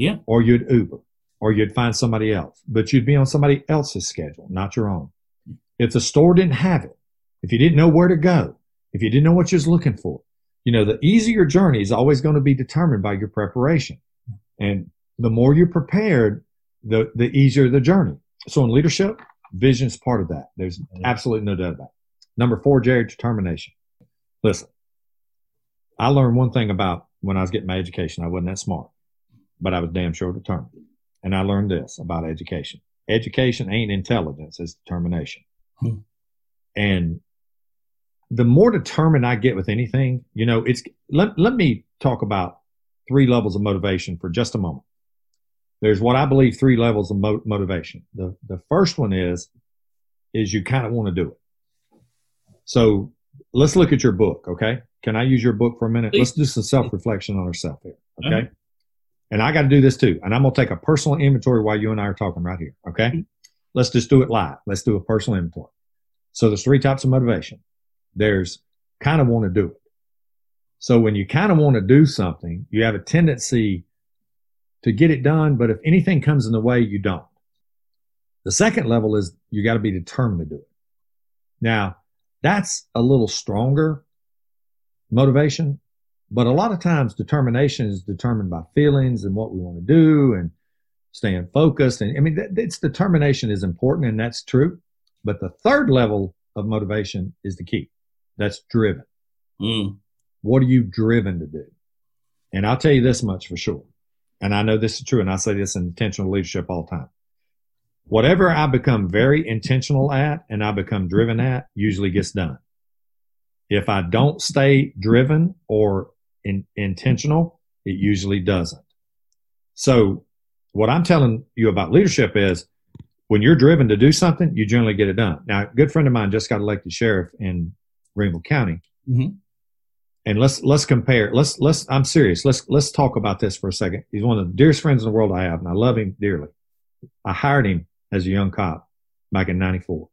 Yeah. Or you'd Uber or you'd find somebody else, but you'd be on somebody else's schedule, not your own. If the store didn't have it, if you didn't know where to go, if you didn't know what you was looking for, you know, the easier journey is always going to be determined by your preparation. And the more you're prepared, the, the easier the journey. So in leadership, vision is part of that. There's mm-hmm. absolutely no doubt about it. Number four, Jerry, determination. Listen, I learned one thing about when I was getting my education. I wasn't that smart, but I was damn sure determined. And I learned this about education. Education ain't intelligence, it's determination. Hmm. And the more determined I get with anything, you know, it's let, let me talk about three levels of motivation for just a moment. There's what I believe three levels of mo- motivation. The the first one is is you kind of want to do it. So let's look at your book, okay? Can I use your book for a minute? Please. Let's do some self reflection on ourselves here, okay? Uh-huh. And I got to do this too. And I'm going to take a personal inventory while you and I are talking right here, okay? Mm-hmm. Let's just do it live. Let's do a personal inventory. So there's three types of motivation. There's kind of want to do it. So when you kind of want to do something, you have a tendency to get it done, but if anything comes in the way, you don't. The second level is you got to be determined to do it. Now, that's a little stronger motivation, but a lot of times determination is determined by feelings and what we want to do and staying focused. And I mean, it's determination is important and that's true. But the third level of motivation is the key. That's driven. Mm. What are you driven to do? And I'll tell you this much for sure. And I know this is true. And I say this in intentional leadership all the time. Whatever I become very intentional at and I become driven at usually gets done. If I don't stay driven or in, intentional, it usually doesn't. So what I'm telling you about leadership is when you're driven to do something, you generally get it done. Now, a good friend of mine just got elected sheriff in Greenville County. Mm-hmm. And let's let's compare. Let's let's. I'm serious. Let's let's talk about this for a second. He's one of the dearest friends in the world I have, and I love him dearly. I hired him as a young cop back in '94.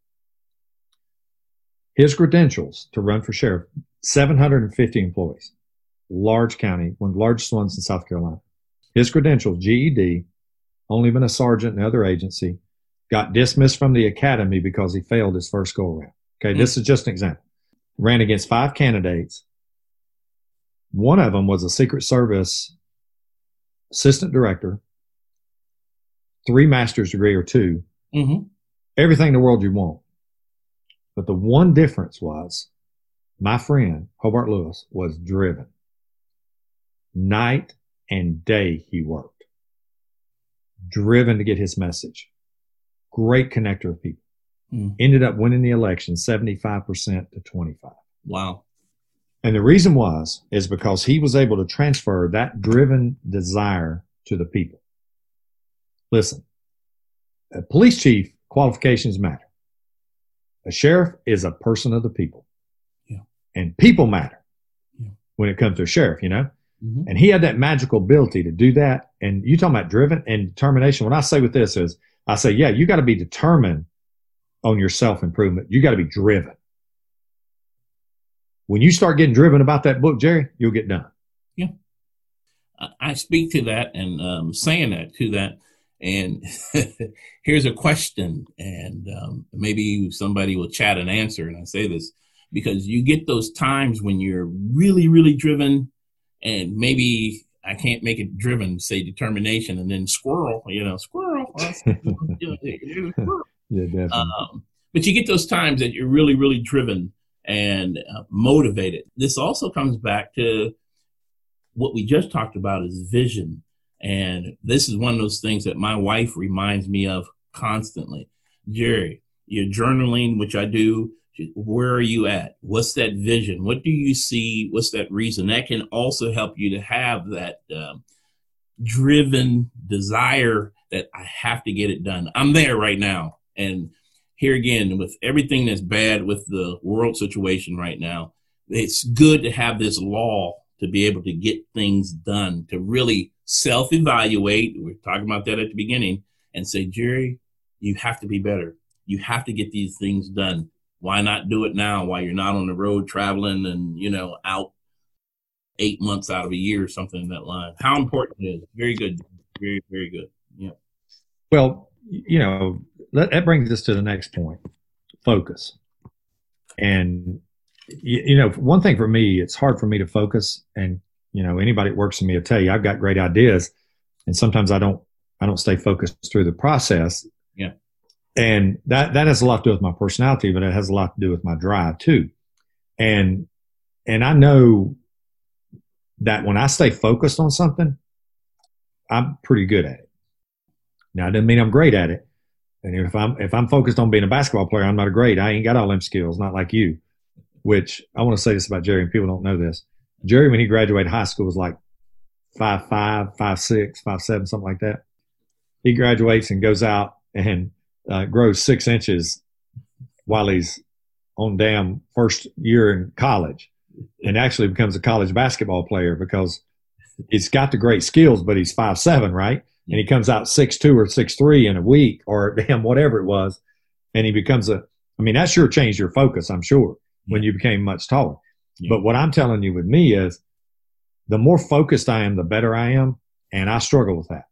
His credentials to run for sheriff: 750 employees, large county, one of the largest ones in South Carolina. His credentials: GED, only been a sergeant in another agency, got dismissed from the academy because he failed his first go around. Okay, mm-hmm. this is just an example. Ran against five candidates. One of them was a Secret Service assistant director, three master's degree or 2 mm-hmm. everything in the world you want. But the one difference was my friend, Hobart Lewis, was driven. Night and day he worked, driven to get his message great connector of people. Mm. Ended up winning the election 75% to 25. Wow. And the reason was, is because he was able to transfer that driven desire to the people. Listen, a police chief qualifications matter. A sheriff is a person of the people. Yeah. And people matter yeah. when it comes to a sheriff, you know? Mm-hmm. And he had that magical ability to do that. And you talking about driven and determination. What I say with this is I say, yeah, you got to be determined on your self improvement. You got to be driven. When you start getting driven about that book, Jerry, you'll get done. Yeah. I speak to that and um, saying that to that. And here's a question, and um, maybe somebody will chat and answer. And I say this because you get those times when you're really, really driven, and maybe I can't make it driven, say determination, and then squirrel, you know, squirrel. yeah, definitely. Um, but you get those times that you're really, really driven and uh, motivated. This also comes back to what we just talked about is vision. And this is one of those things that my wife reminds me of constantly. Jerry, you're journaling, which I do, where are you at? What's that vision? What do you see? What's that reason? That can also help you to have that um, driven desire that I have to get it done. I'm there right now. And here again, with everything that's bad with the world situation right now, it's good to have this law to be able to get things done, to really self evaluate. We we're talking about that at the beginning and say, Jerry, you have to be better. You have to get these things done. Why not do it now while you're not on the road traveling and, you know, out eight months out of a year or something in that line? How important it is. Very good. Very, very good. Yeah. Well, you know, that, brings us to the next point focus. And, you, you know, one thing for me, it's hard for me to focus. And, you know, anybody that works with me will tell you I've got great ideas. And sometimes I don't, I don't stay focused through the process. And that, that has a lot to do with my personality, but it has a lot to do with my drive too. And, and I know that when I stay focused on something, I'm pretty good at it. Now, it doesn't mean I'm great at it. And if I'm if I'm focused on being a basketball player, I'm not a great. I ain't got all them skills, not like you. Which I want to say this about Jerry, and people don't know this. Jerry, when he graduated high school, was like five five, five six, five seven, something like that. He graduates and goes out and uh, grows six inches while he's on damn first year in college, and actually becomes a college basketball player because he's got the great skills, but he's five seven, right? And he comes out six two or six three in a week or damn whatever it was, and he becomes a. I mean, that sure changed your focus, I'm sure, when you became much taller. Yeah. But what I'm telling you with me is, the more focused I am, the better I am, and I struggle with that.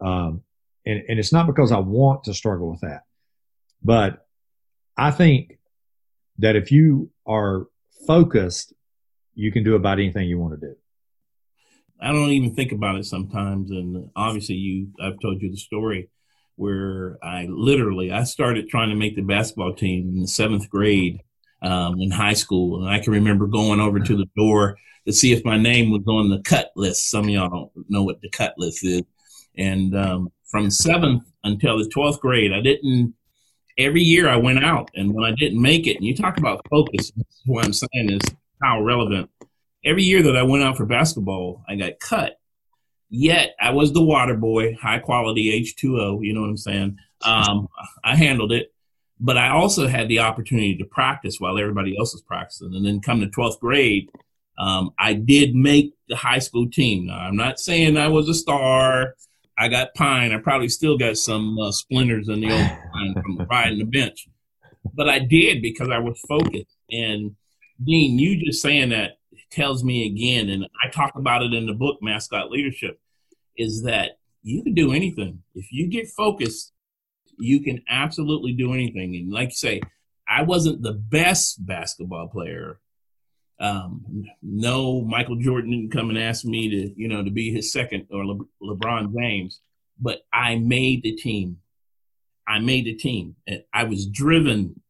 Um, and and it's not because I want to struggle with that, but I think that if you are focused, you can do about anything you want to do. I don't even think about it sometimes. And obviously, you, I've told you the story where I literally I started trying to make the basketball team in the seventh grade um, in high school, and I can remember going over to the door to see if my name was on the cut list. Some of y'all don't know what the cut list is, and um, from seventh until the twelfth grade, I didn't. Every year I went out, and when I didn't make it, and you talk about focus, what I'm saying is how relevant every year that I went out for basketball, I got cut. Yet I was the water boy, high quality H2O, you know what I'm saying? Um, I handled it. But I also had the opportunity to practice while everybody else was practicing. And then come to 12th grade, um, I did make the high school team. Now, I'm not saying I was a star. I got pine. I probably still got some uh, splinters in the old pine from riding the bench. But I did because I was focused. And Dean, you just saying that tells me again, and I talk about it in the book, Mascot Leadership, is that you can do anything. If you get focused, you can absolutely do anything. And like you say, I wasn't the best basketball player. Um, no, Michael Jordan didn't come and ask me to, you know, to be his second or Le- LeBron James, but I made the team. I made the team. And I was driven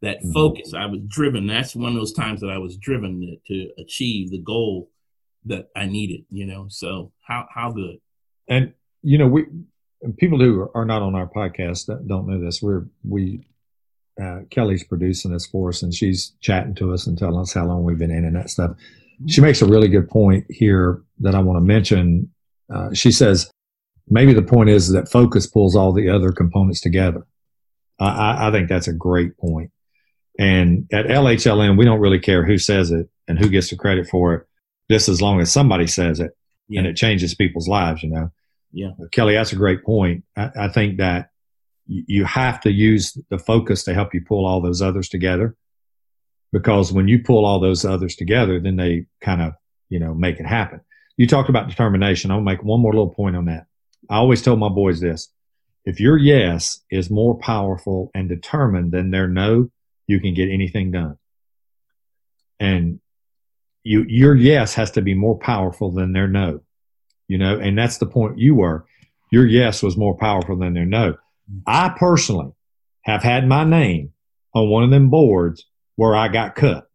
that mm-hmm. focus. I was driven. That's one of those times that I was driven to, to achieve the goal that I needed. You know, so how how good. And you know, we people who are not on our podcast don't know this. We're we uh, Kelly's producing this for us, and she's chatting to us and telling us how long we've been in and that stuff. She makes a really good point here that I want to mention. Uh, she says maybe the point is that focus pulls all the other components together. I, I think that's a great point. And at LHLN, we don't really care who says it and who gets the credit for it, just as long as somebody says it yeah. and it changes people's lives, you know. Yeah. Kelly, that's a great point. I, I think that you have to use the focus to help you pull all those others together because when you pull all those others together, then they kind of, you know, make it happen. You talked about determination. I'll make one more little point on that. I always tell my boys this. If your yes is more powerful and determined than their no, you can get anything done. And you, your yes has to be more powerful than their no, you know, and that's the point you were. Your yes was more powerful than their no. I personally have had my name on one of them boards where I got cut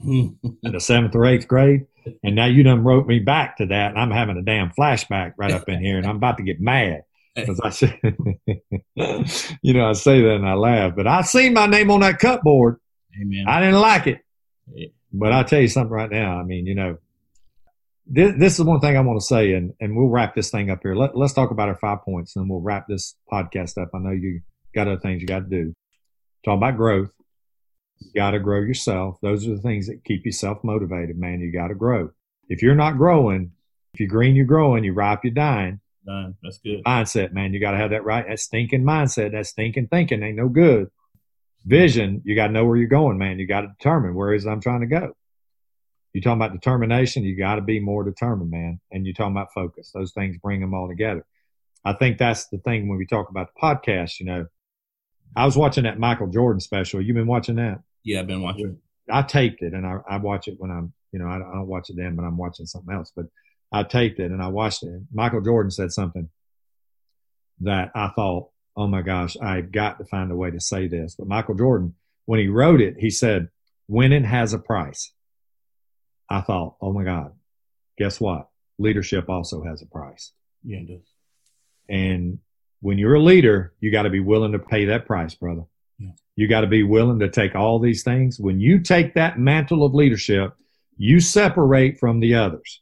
in the seventh or eighth grade. And now you done wrote me back to that. And I'm having a damn flashback right up in here and I'm about to get mad. Because I say, you know, I say that and I laugh, but I seen my name on that cupboard. Amen. I didn't like it, but I'll tell you something right now. I mean, you know, this, this is one thing I want to say, and, and we'll wrap this thing up here. Let, let's talk about our five points, and we'll wrap this podcast up. I know you got other things you got to do. Talk about growth. You got to grow yourself. Those are the things that keep you self motivated, man. You got to grow. If you're not growing, if you're green, you're growing. You're ripe, you're dying Done. That's good. Mindset, man. You got to have that right. That stinking mindset, that stinking thinking ain't no good. Vision, you got to know where you're going, man. You got to determine where is I'm trying to go. You talking about determination, you got to be more determined, man. And you're talking about focus. Those things bring them all together. I think that's the thing when we talk about the podcast. You know, I was watching that Michael Jordan special. You've been watching that? Yeah, I've been watching. I taped it, and I, I watch it when I'm, you know, I, I don't watch it then, but I'm watching something else. But I taped it and I watched it. Michael Jordan said something that I thought, oh my gosh, I've got to find a way to say this. But Michael Jordan, when he wrote it, he said, winning has a price. I thought, oh my God, guess what? Leadership also has a price. Yeah, it does. And when you're a leader, you got to be willing to pay that price, brother. Yeah. You got to be willing to take all these things. When you take that mantle of leadership, you separate from the others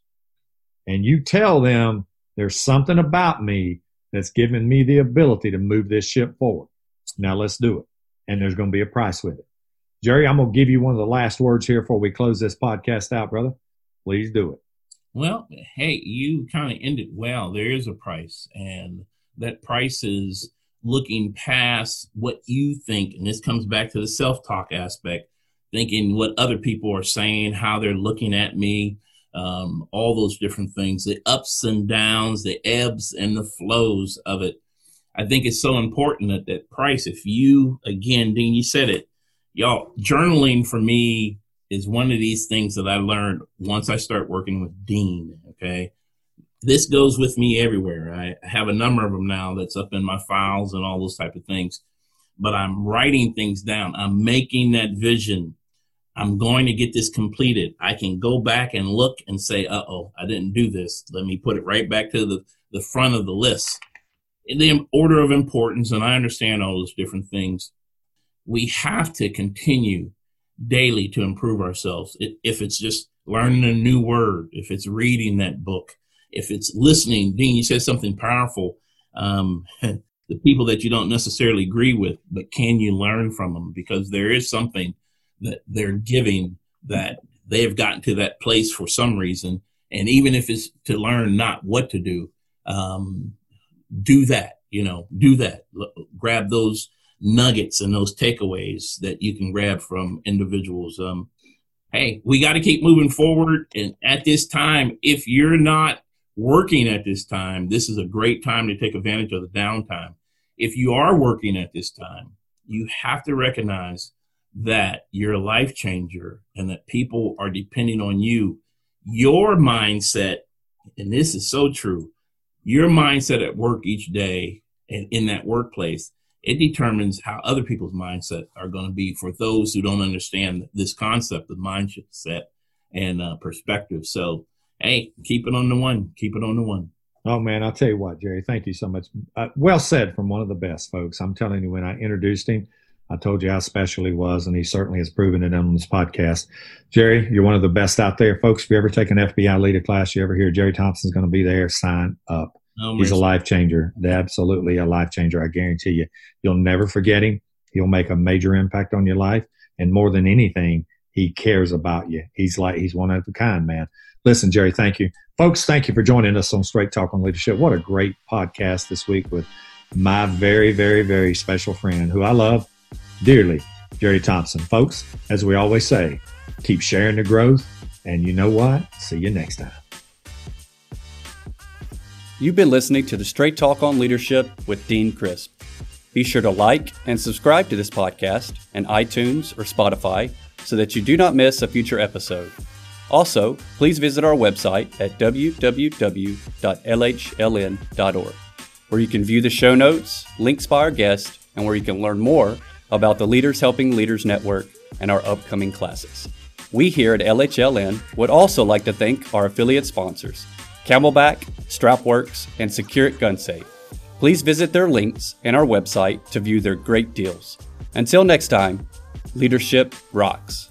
and you tell them there's something about me that's given me the ability to move this ship forward. Now let's do it. And there's going to be a price with it. Jerry, I'm going to give you one of the last words here before we close this podcast out, brother. Please do it. Well, hey, you kind of ended well. There is a price, and that price is looking past what you think. And this comes back to the self talk aspect, thinking what other people are saying, how they're looking at me, um, all those different things, the ups and downs, the ebbs and the flows of it. I think it's so important that that price, if you, again, Dean, you said it, y'all, journaling for me is one of these things that I learned once I start working with Dean. Okay. This goes with me everywhere. I have a number of them now that's up in my files and all those type of things, but I'm writing things down. I'm making that vision I'm going to get this completed. I can go back and look and say, uh oh, I didn't do this. Let me put it right back to the, the front of the list. In the order of importance, and I understand all those different things, we have to continue daily to improve ourselves. If it's just learning a new word, if it's reading that book, if it's listening, Dean, you said something powerful. Um, the people that you don't necessarily agree with, but can you learn from them? Because there is something that they're giving that they have gotten to that place for some reason. And even if it's to learn not what to do, um, do that, you know, do that. L- grab those nuggets and those takeaways that you can grab from individuals. Um, hey, we got to keep moving forward. And at this time, if you're not working at this time, this is a great time to take advantage of the downtime. If you are working at this time, you have to recognize that you're a life changer and that people are depending on you, your mindset, and this is so true, your mindset at work each day and in that workplace, it determines how other people's mindset are going to be for those who don't understand this concept of mindset and uh, perspective. So, hey, keep it on the one, keep it on the one. Oh man, I'll tell you what, Jerry. Thank you so much. Uh, well said from one of the best folks. I'm telling you, when I introduced him, I told you how special he was, and he certainly has proven it on this podcast. Jerry, you're one of the best out there, folks. If you ever take an FBI leader class, you ever hear Jerry Thompson's going to be there, sign up. Oh, He's a life changer, absolutely a life changer. I guarantee you. You'll never forget him. He'll make a major impact on your life, and more than anything, he cares about you. He's like he's one of a kind, man. Listen, Jerry, thank you, folks. Thank you for joining us on Straight Talk on Leadership. What a great podcast this week with my very, very, very special friend who I love dearly, Jerry Thompson. Folks, as we always say, keep sharing the growth. And you know what? See you next time. You've been listening to the Straight Talk on Leadership with Dean Crisp. Be sure to like and subscribe to this podcast in iTunes or Spotify so that you do not miss a future episode. Also, please visit our website at www.lhln.org, where you can view the show notes, links by our guest, and where you can learn more about the Leaders Helping Leaders Network and our upcoming classes. We here at LHLN would also like to thank our affiliate sponsors, CamelBak, Strapworks, and Security Gun Safe. Please visit their links and our website to view their great deals. Until next time, leadership rocks.